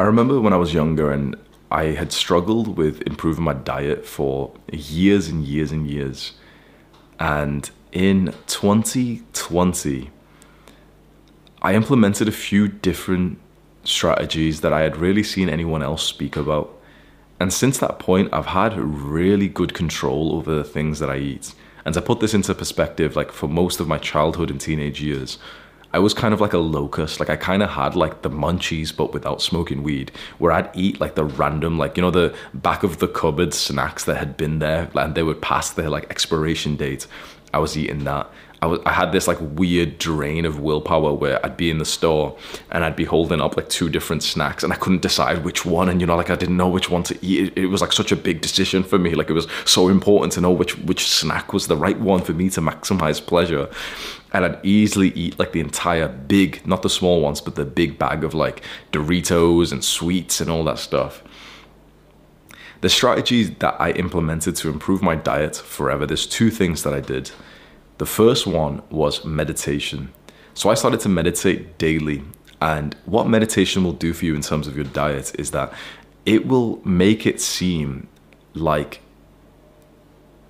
I remember when I was younger and I had struggled with improving my diet for years and years and years. And in 2020, I implemented a few different strategies that I had really seen anyone else speak about. And since that point, I've had really good control over the things that I eat. And to put this into perspective, like for most of my childhood and teenage years, I was kind of like a locust. Like I kind of had like the munchies, but without smoking weed, where I'd eat like the random, like, you know, the back of the cupboard snacks that had been there and they would pass their like expiration date. I was eating that. I had this like weird drain of willpower where I'd be in the store and I'd be holding up like two different snacks and I couldn't decide which one and you know like I didn't know which one to eat. It, it was like such a big decision for me. Like it was so important to know which which snack was the right one for me to maximize pleasure. And I'd easily eat like the entire big, not the small ones, but the big bag of like Doritos and sweets and all that stuff. The strategies that I implemented to improve my diet forever, there's two things that I did. The first one was meditation. So I started to meditate daily. And what meditation will do for you in terms of your diet is that it will make it seem like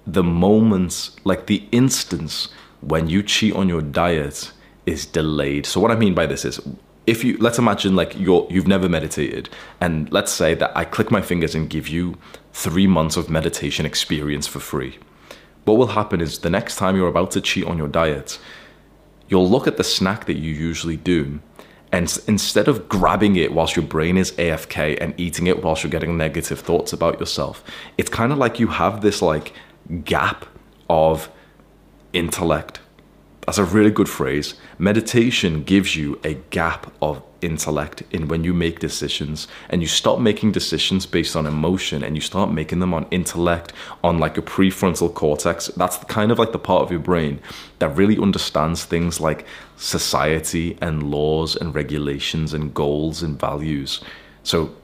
the moments, like the instance when you cheat on your diet is delayed. So what I mean by this is if you let's imagine like you're you've never meditated and let's say that I click my fingers and give you 3 months of meditation experience for free what will happen is the next time you're about to cheat on your diet, you'll look at the snack that you usually do. And instead of grabbing it whilst your brain is AFK and eating it whilst you're getting negative thoughts about yourself, it's kind of like you have this like gap of intellect that's a really good phrase. Meditation gives you a gap of intellect in when you make decisions and you stop making decisions based on emotion and you start making them on intellect, on like a prefrontal cortex. That's kind of like the part of your brain that really understands things like society and laws and regulations and goals and values. So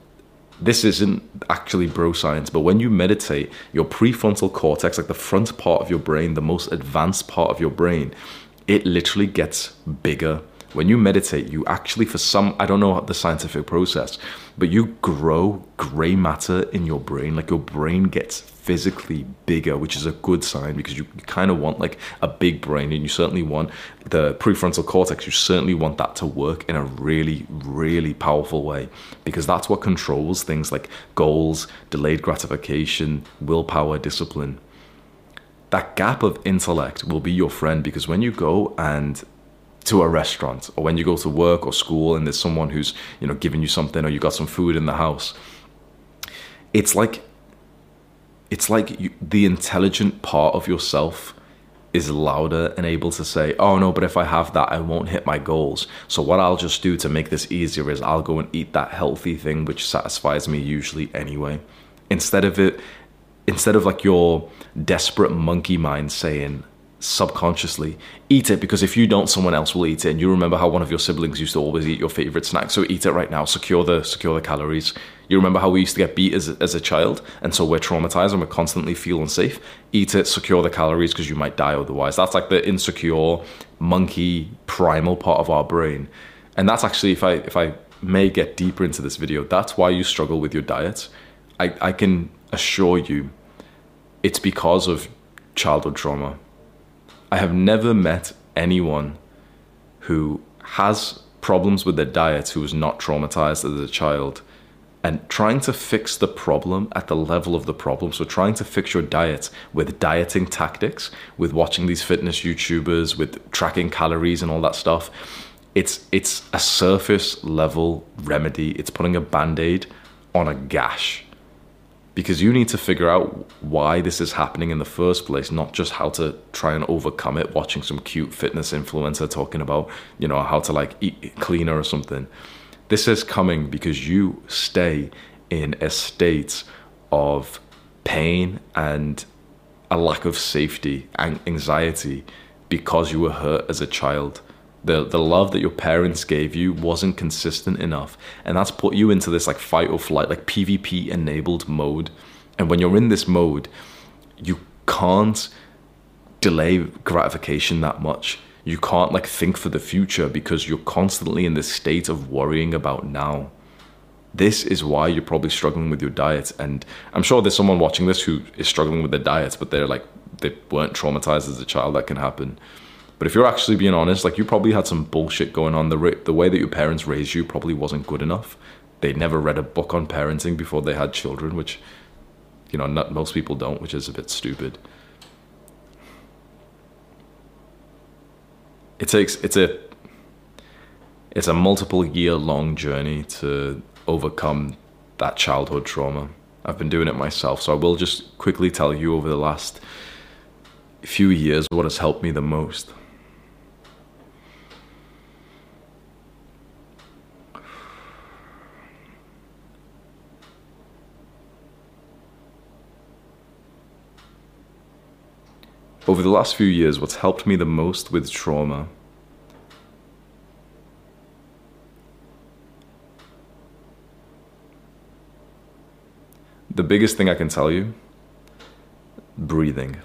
this isn't actually bro science, but when you meditate, your prefrontal cortex, like the front part of your brain, the most advanced part of your brain, it literally gets bigger. When you meditate, you actually, for some, I don't know the scientific process, but you grow gray matter in your brain. Like your brain gets physically bigger, which is a good sign because you, kind of want like a big brain and you certainly want the prefrontal cortex, you certainly want that to work in a really, really powerful way because that's what controls things like goals, delayed gratification, willpower, discipline that gap of intellect will be your friend because when you go and to a restaurant or when you go to work or school and there's someone who's you know giving you something or you got some food in the house it's like it's like you, the intelligent part of yourself is louder and able to say oh no but if i have that i won't hit my goals. So what i'll just do to make this easier is i'll go and eat that healthy thing which satisfies me usually anyway. Instead of it instead of like your desperate monkey mind saying subconsciously eat it because if you don't someone else will eat it. And you remember how one of your siblings used to always eat your favorite snack. So eat it right now. Secure the secure the calories. You remember how we used to get beat as, as a child? And so we're traumatized and we're constantly feel unsafe. Eat it secure the calories because you might die otherwise. That's like the insecure monkey primal part of our brain. And that's actually if i if i may get deeper into this video that's why you struggle with your diet. I i can assure you it's because of childhood trauma. I have never met anyone who has problems with their diet who was not traumatized as a child and trying to fix the problem at the level of the problem. So, trying to fix your diet with dieting tactics, with watching these fitness YouTubers, with tracking calories and all that stuff. It's it's a surface level remedy. It's putting a band-aid on a gash because you need to figure out why this is happening in the first place, not just how to try and overcome it. Watching some cute fitness influencer talking about, you know, how to like eat cleaner or something. This is coming because you stay in a state of pain and a lack of safety and anxiety because you were hurt as a child the the love that your parents gave you wasn't consistent enough and that's put you into this like fight or flight like pvp enabled mode and when you're in this mode you can't delay gratification that much you can't like think for the future because you're constantly in this state of worrying about now this is why you're probably struggling with your diet. And I'm sure there's someone watching this who is struggling with their diets, but they're like, they weren't traumatized as a child. That can happen. But if you're actually being honest, like you probably had some bullshit going on. The, the way that your parents raised you probably wasn't good enough. They never read a book on parenting before they had children, which, you know, not most people don't, which is a bit stupid. It takes, it's a, it's a multiple year long journey to overcome that childhood trauma. I've been doing it myself, so I will just quickly tell you over the last few years what has helped me the most. Over the last few years, what's helped me the most with trauma the biggest thing I can tell you breathing.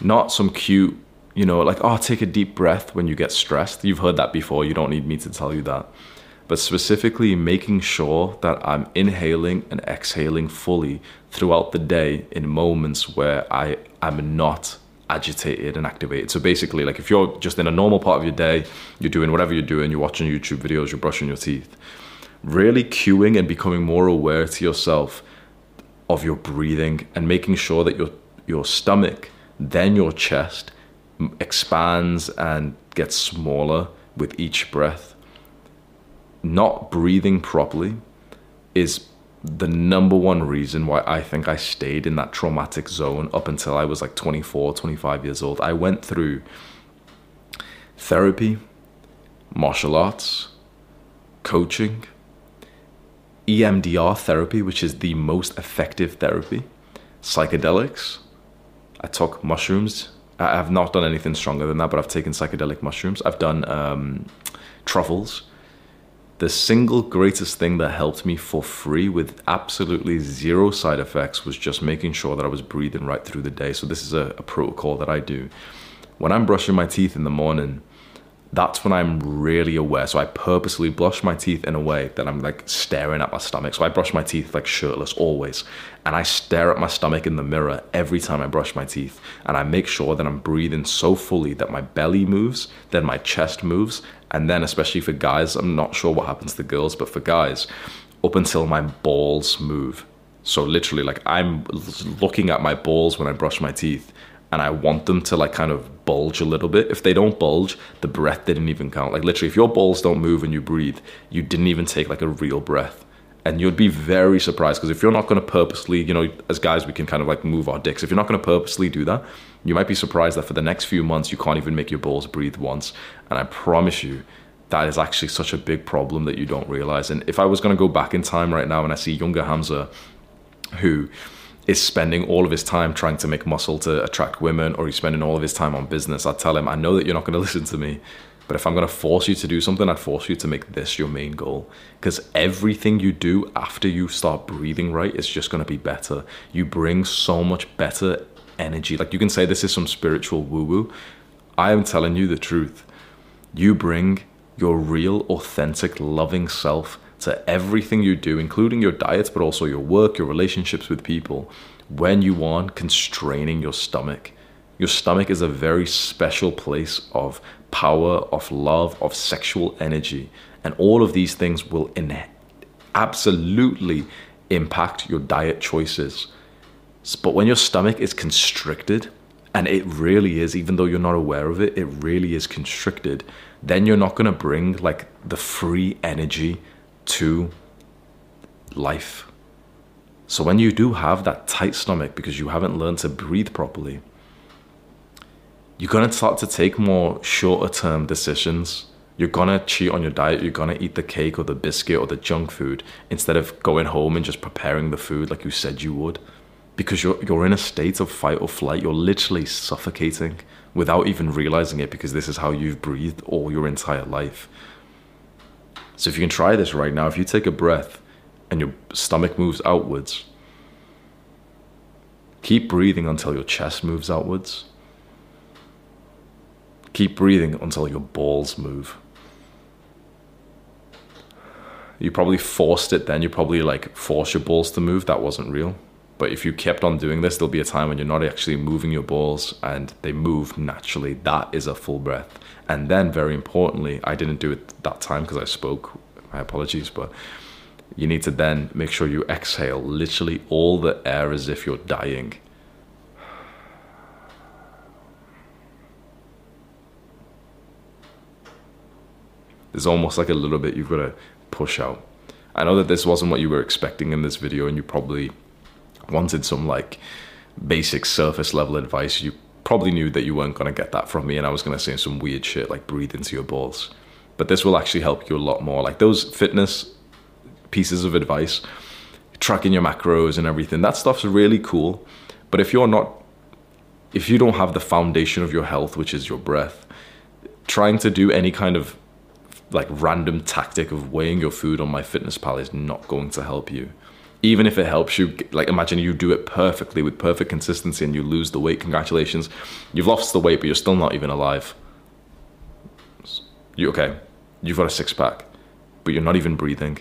Not some cute, you know, like, oh, take a deep breath when you get stressed. You've heard that before. You don't need me to tell you that. But specifically, making sure that I'm inhaling and exhaling fully throughout the day in moments where I am not agitated and activated. So basically, like if you're just in a normal part of your day, you're doing whatever you're doing, you're watching YouTube videos, you're brushing your teeth, really cueing and becoming more aware to yourself of your breathing and making sure that your your stomach then your chest expands and gets smaller with each breath not breathing properly is the number one reason why I think I stayed in that traumatic zone up until I was like 24 25 years old I went through therapy martial arts coaching EMDR therapy, which is the most effective therapy, psychedelics. I took mushrooms. I have not done anything stronger than that, but I've taken psychedelic mushrooms. I've done um, truffles. The single greatest thing that helped me for free with absolutely zero side effects was just making sure that I was breathing right through the day. So, this is a, a protocol that I do. When I'm brushing my teeth in the morning, that's when I'm really aware. So I purposely brush my teeth in a way that I'm like staring at my stomach. So I brush my teeth like shirtless always. And I stare at my stomach in the mirror every time I brush my teeth. And I make sure that I'm breathing so fully that my belly moves, then my chest moves. And then, especially for guys, I'm not sure what happens to the girls, but for guys, up until my balls move. So literally, like I'm looking at my balls when I brush my teeth and I want them to like kind of bulge a little bit. If they don't bulge, the breath didn't even count. Like literally, if your balls don't move and you breathe, you didn't even take like a real breath. And you'd be very surprised because if you're not going to purposely, you know, as guys, we can kind of like move our dicks. If you're not going to purposely do that, you might be surprised that for the next few months, you can't even make your balls breathe once. And I promise you, that is actually such a big problem that you don't realize. And if I was going to go back in time right now and I see younger Hamza who is spending all of his time trying to make muscle to attract women or he's spending all of his time on business, I'd tell him, I know that you're not going to listen to me, but if I'm going to force you to do something, I'd force you to make this your main goal. Because everything you do after you start breathing right is just going to be better. You bring so much better energy. Like you can say this is some spiritual woo woo. I am telling you the truth. You bring your real, authentic, loving self to everything you do, including your diets, but also your work, your relationships with people, when you aren't constraining your stomach. Your stomach is a very special place of power, of love, of sexual energy. And all of these things will in- absolutely impact your diet choices. But when your stomach is constricted, and it really is, even though you're not aware of it, it really is constricted, then you're not gonna bring like the free energy to life. So when you do have that tight stomach because you haven't learned to breathe properly, you're gonna start to take more shorter term decisions. You're gonna cheat on your diet, you're gonna eat the cake or the biscuit or the junk food instead of going home and just preparing the food like you said you would. Because you're you're in a state of fight or flight, you're literally suffocating without even realizing it because this is how you've breathed all your entire life. So if you can try this right now, if you take a breath and your stomach moves outwards, keep breathing until your chest moves outwards. Keep breathing until your balls move. you probably forced it then. You probably like force your balls to move. That wasn't real. But if you kept on doing this, there'll be a time when you're not actually moving your balls and they move naturally. That is a full breath. And then, very importantly, I didn't do it that time because I spoke. My apologies, but you need to then make sure you exhale literally all the air as if you're dying. There's almost like a little bit you've got to push out. I know that this wasn't what you were expecting in this video, and you probably wanted some like basic surface level advice. You probably knew that you weren't going to get that from me, and I was going to say some weird shit like breathe into your balls. But this will actually help you a lot more. Like those fitness pieces of advice, tracking your macros and everything, that stuff's really cool. But if you're not, if you don't have the foundation of your health, which is your breath, trying to do any kind of like random tactic of weighing your food on MyFitnessPal is not going to help you. Even if it helps you, like imagine you do it perfectly with perfect consistency and you lose the weight. Congratulations, you've lost the weight, but you're still not even alive. You okay? You've got a six pack, but you're not even breathing.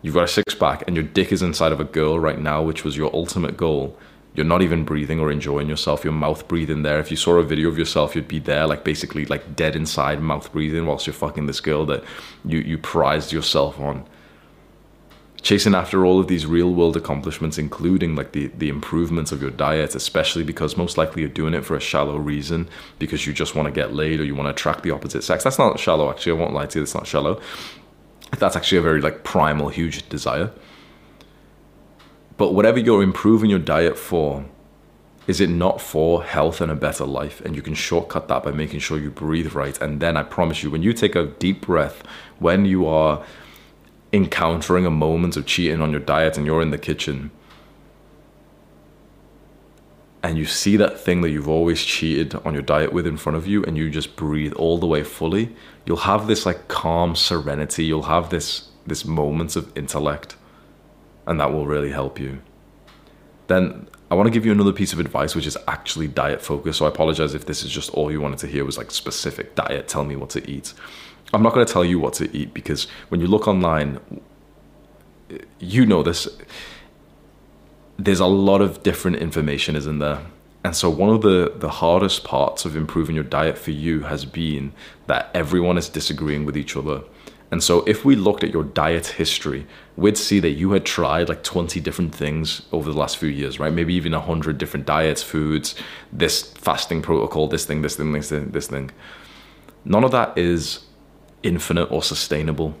You've got a six pack, and your dick is inside of a girl right now, which was your ultimate goal you're not even breathing or enjoying yourself your mouth breathing there if you saw a video of yourself you'd be there like basically like dead inside mouth breathing whilst you're fucking this girl that you you prized yourself on chasing after all of these real world accomplishments including like the the improvements of your diet especially because most likely you're doing it for a shallow reason because you just want to get laid or you want to attract the opposite sex that's not shallow actually i won't lie to you it's not shallow that's actually a very like primal huge desire but whatever you're improving your diet for, is it not for health and a better life? And you can shortcut that by making sure you breathe right. And then I promise you, when you take a deep breath, when you are encountering a moment of cheating on your diet and you're in the kitchen, and you see that thing that you've always cheated on your diet with in front of you and you just breathe all the way fully you'll have this like calm serenity you'll have this this moments of intellect and that will really help you. Then I want to give you another piece of advice, which is actually diet focused. So I apologize if this is just all you wanted to hear was like specific diet. Tell me what to eat. I'm not going to tell you what to eat because when you look online, you know this. There's a lot of different information, isn't there? And so one of the the hardest parts of improving your diet for you has been that everyone is disagreeing with each other. And so if we looked at your diet history, we'd see that you had tried like 20 different things over the last few years, right? Maybe even 100 different diets, foods, this fasting protocol, this thing, this thing, this thing, this thing. None of that is infinite or sustainable.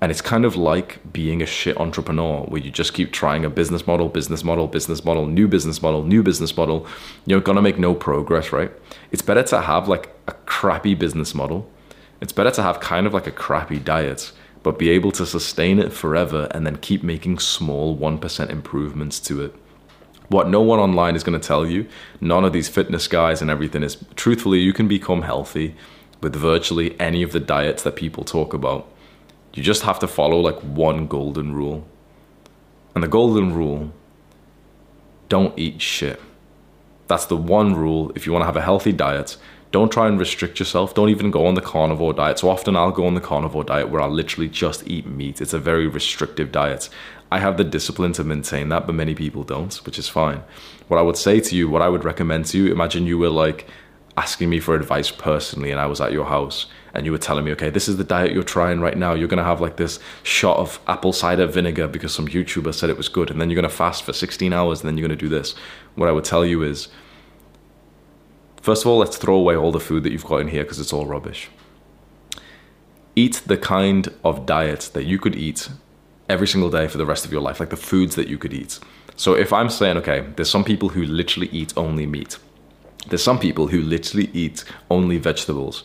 And it's kind of like being a shit entrepreneur where you just keep trying a business model, business model, business model, new business model, new business model. You're going to make no progress, right? It's better to have like a crappy business model it's better to have kind of like a crappy diet, but be able to sustain it forever and then keep making small 1% improvements to it. What no one online is going to tell you, none of these fitness guys and everything is truthfully, you can become healthy with virtually any of the diets that people talk about. You just have to follow like one golden rule. And the golden rule don't eat shit. That's the one rule if you want to have a healthy diet don't try and restrict yourself. Don't even go on the carnivore diet. So often I'll go on the carnivore diet where I'll literally just eat meat. It's a very restrictive diet. I have the discipline to maintain that, but many people don't, which is fine. What I would say to you, what I would recommend to you, imagine you were like asking me for advice personally and I was at your house and you were telling me, okay, this is the diet you're trying right now. You're going to have like this shot of apple cider vinegar because some YouTuber said it was good. And then you're going to fast for 16 hours and then you're going to do this. What I would tell you is, First of all, let's throw away all the food that you've got in here because it's all rubbish. Eat the kind of diet that you could eat every single day for the rest of your life, like the foods that you could eat. So if I'm saying, okay, there's some people who literally eat only meat, there's some people who literally eat only vegetables.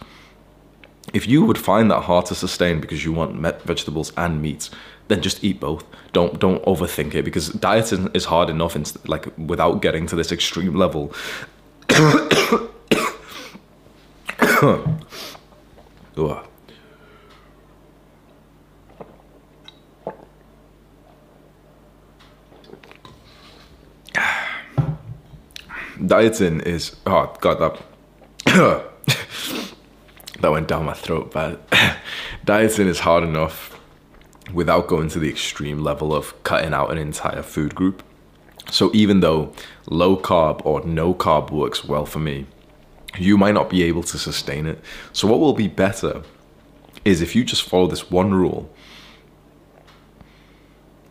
If you would find that hard to sustain because you want vegetables and meat, then just eat both. Don't don't overthink it because diet is hard enough. And like without getting to this extreme level, Dieting is oh god that that went down my throat but dieting is hard enough without going to the extreme level of cutting out an entire food group. So even though low carb or no carb works well for me, you might not be able to sustain it. So what will be better is if you just follow this one rule,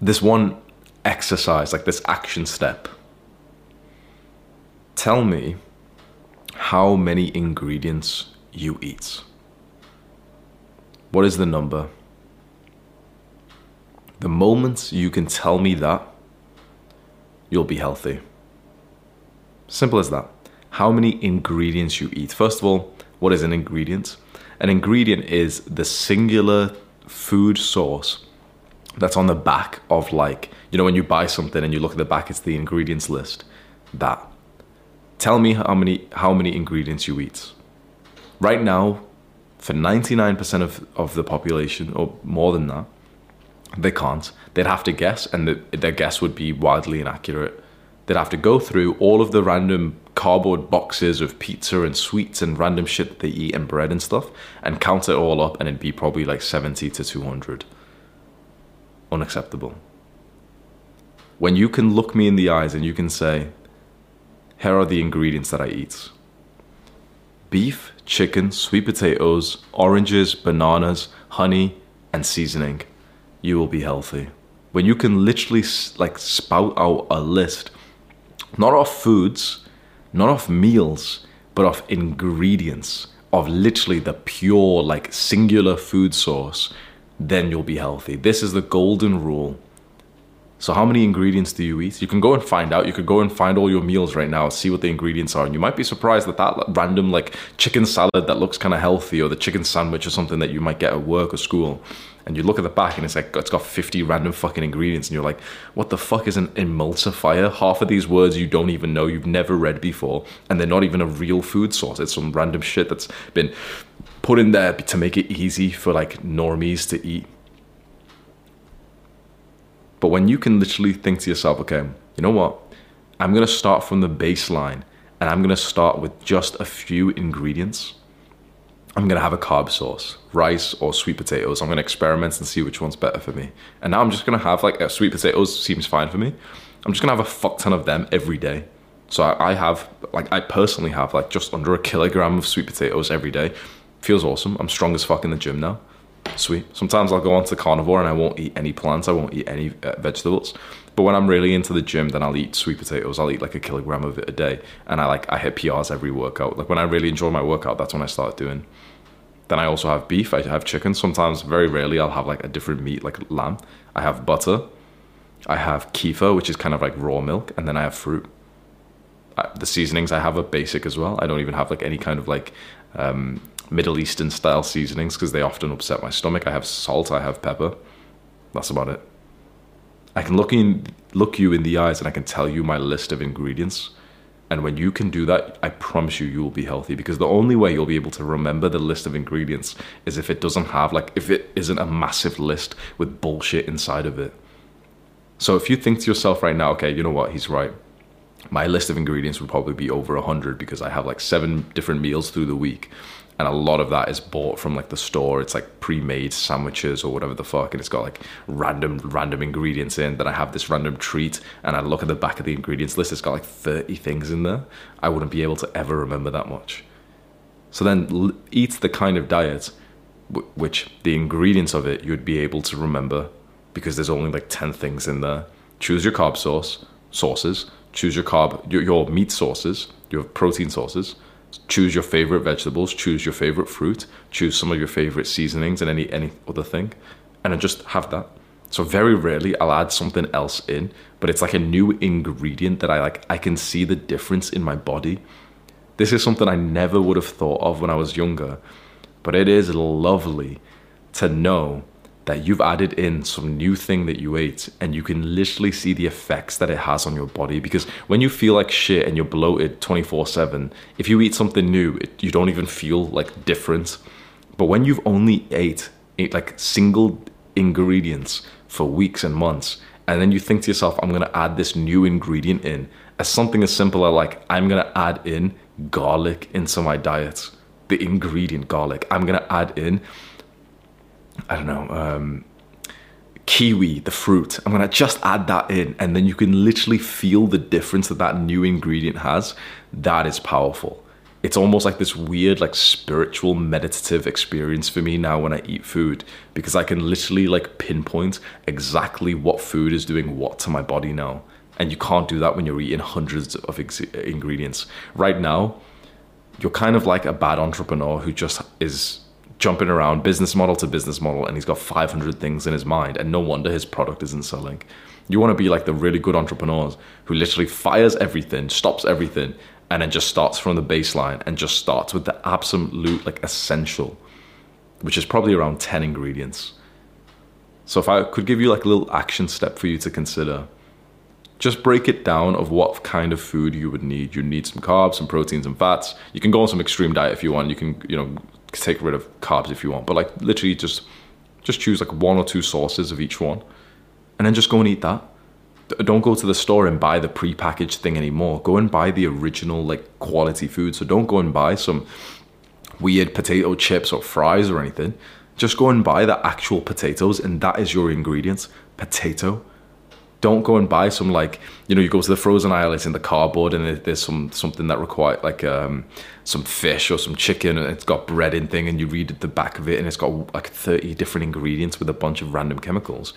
this one exercise, like this action step. Tell me how many ingredients you eat. What is the number? The moment you can tell me that, you'll be healthy. Simple as that. How many ingredients you eat. First of all, what is an ingredient? An ingredient is the singular food source that's on the back of like, you know, when you buy something and you look at the back, it's the ingredients list. That. Tell me how many how many ingredients you eat. Right now, for 99% of, of the population, or more than that, they can't. They'd have to guess, and the, their guess would be wildly inaccurate. They'd have to go through all of the random cardboard boxes of pizza and sweets and random shit that they eat and bread and stuff and count it all up, and it'd be probably like 70 to 200. Unacceptable. When you can look me in the eyes and you can say, here are the ingredients that I eat beef, chicken, sweet potatoes, oranges, bananas, honey, and seasoning you will be healthy. When you can literally like spout out a list, not of foods, not of meals, but of ingredients, of literally the pure, like singular food source, then you'll be healthy. This is the golden rule so how many ingredients do you eat? You can go and find out. You could go and find all your meals right now, see what the ingredients are, and you might be surprised that that random like chicken salad that looks kind of healthy, or the chicken sandwich or something that you might get at work or school, and you look at the back and it's like it's got 50 random fucking ingredients, and you're like, what the fuck is an emulsifier? Half of these words you don't even know, you've never read before, and they're not even a real food source. It's some random shit that's been put in there to make it easy for like normies to eat. But when you can literally think to yourself, okay, you know what? I'm going to start from the baseline and I'm going to start with just a few ingredients. I'm going to have a carb source, rice or sweet potatoes. I'm going to experiment and see which one's better for me. And now I'm just going to have like uh, sweet potatoes seems fine for me. I'm just going to have a fuck ton of them every day. So I, I have like I personally have like just under a kilogram of sweet potatoes every day. Feels awesome. I'm strong as fuck in the gym now. Sweet. Sometimes I'll go on to carnivore and I won't eat any plants. I won't eat any uh, vegetables. But when I'm really into the gym, then I'll eat sweet potatoes. I'll eat like a kilogram of it a day, and I like I hit PRs every workout. Like when I really enjoy my workout, that's when I start doing. Then I also have beef. I have chicken. Sometimes, very rarely, I'll have like a different meat, like lamb. I have butter. I have kefir, which is kind of like raw milk, and then I have fruit. I, the seasonings I have are basic as well. I don't even have like any kind of like um, Middle Eastern style seasonings because they often upset my stomach. I have salt, I have pepper. That's about it. I can look in look you in the eyes and I can tell you my list of ingredients. And when you can do that, I promise you you will be healthy because the only way you'll be able to remember the list of ingredients is if it doesn't have like if it isn't a massive list with bullshit inside of it. So if you think to yourself right now, okay, you know what, he's right. My list of ingredients would probably be over 100 because I have like seven different meals through the week and a lot of that is bought from like the store. It's like pre-made sandwiches or whatever the fuck and it's got like random random ingredients in that i have this random treat and i look at the back of the ingredients list it's got like 30 things in there. I wouldn't be able to ever remember that much. So then eat the kind of diet which the ingredients of it you'd be able to remember because there's only like 10 things in there. Choose your carb source sources choose your carb your, your meat sources your protein sources choose your favorite vegetables, choose your favorite fruit, choose some of your favorite seasonings and any any other thing, and then just have that. So very rarely I'll add something else in, but it's like a new ingredient that I like. I can see the difference in my body. This is something I never would have thought of when I was younger, but it is lovely to know that you've added in some new thing that you ate and you can literally see the effects that it has on your body. Because when you feel like shit and you're bloated 24/7 if you eat something new it, you don't even feel like different. But when you've only ate, ate like single ingredients for weeks and months and then you think to yourself I'm going to add this new ingredient in as something as simple as like I'm going to add in garlic into my diet the ingredient garlic I'm going to add in I don't know, um, kiwi, the fruit. I'm gonna just add that in, and then you can literally feel the difference that that new ingredient has. That is powerful. It's almost like this weird, like spiritual, meditative experience for me now when I eat food because I can literally like pinpoint exactly what food is doing what to my body now. And you can't do that when you're eating hundreds of ex- ingredients. Right now, you're kind of like a bad entrepreneur who just is jumping around business model to business model and he's got 500 things in his mind and no wonder his product isn't selling you want to be like the really good entrepreneurs who literally fires everything stops everything and then just starts from the baseline and just starts with the absolute like essential which is probably around 10 ingredients so if i could give you like a little action step for you to consider just break it down of what kind of food you would need. You need some carbs, some proteins, and fats. You can go on some extreme diet if you want. You can, you know, take rid of carbs if you want. But like literally just just choose like one or two sources of each one and then just go and eat that. Don't go to the store and buy the pre-packaged thing anymore. Go and buy the original like quality food. So don't go and buy some weird potato chips or fries or anything. Just go and buy the actual potatoes and that is your ingredients. Potato don't go and buy some like you know you go to the frozen aisle it's in the cardboard and there's some something that require like um, some fish or some chicken and it's got bread in thing and you read the back of it and it's got like 30 different ingredients with a bunch of random chemicals.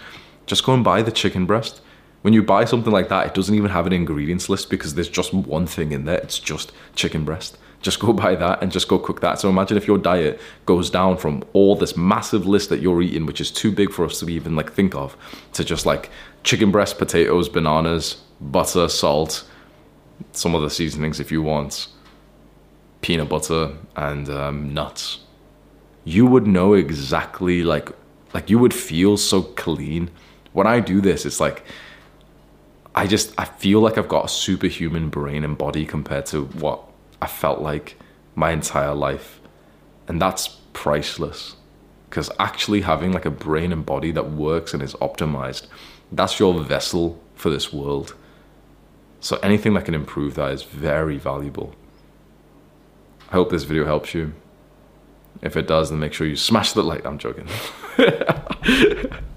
Just go and buy the chicken breast. When you buy something like that it doesn't even have an ingredients list because there's just one thing in there. It's just chicken breast just go buy that and just go cook that. So imagine if your diet goes down from all this massive list that you're eating, which is too big for us to even like think of, to just like chicken breast, potatoes, bananas, butter, salt, some other seasonings if you want, peanut butter, and um, nuts. You would know exactly like like you would feel so clean. When I do this, it's like I just I feel like I've got a superhuman brain and body compared to what I felt like my entire life. And that's priceless. Because actually having like a brain and body that works and is optimized, that's your vessel for this world. So anything that can improve that is very valuable. I hope this video helps you. If it does, then make sure you smash the like. I'm joking.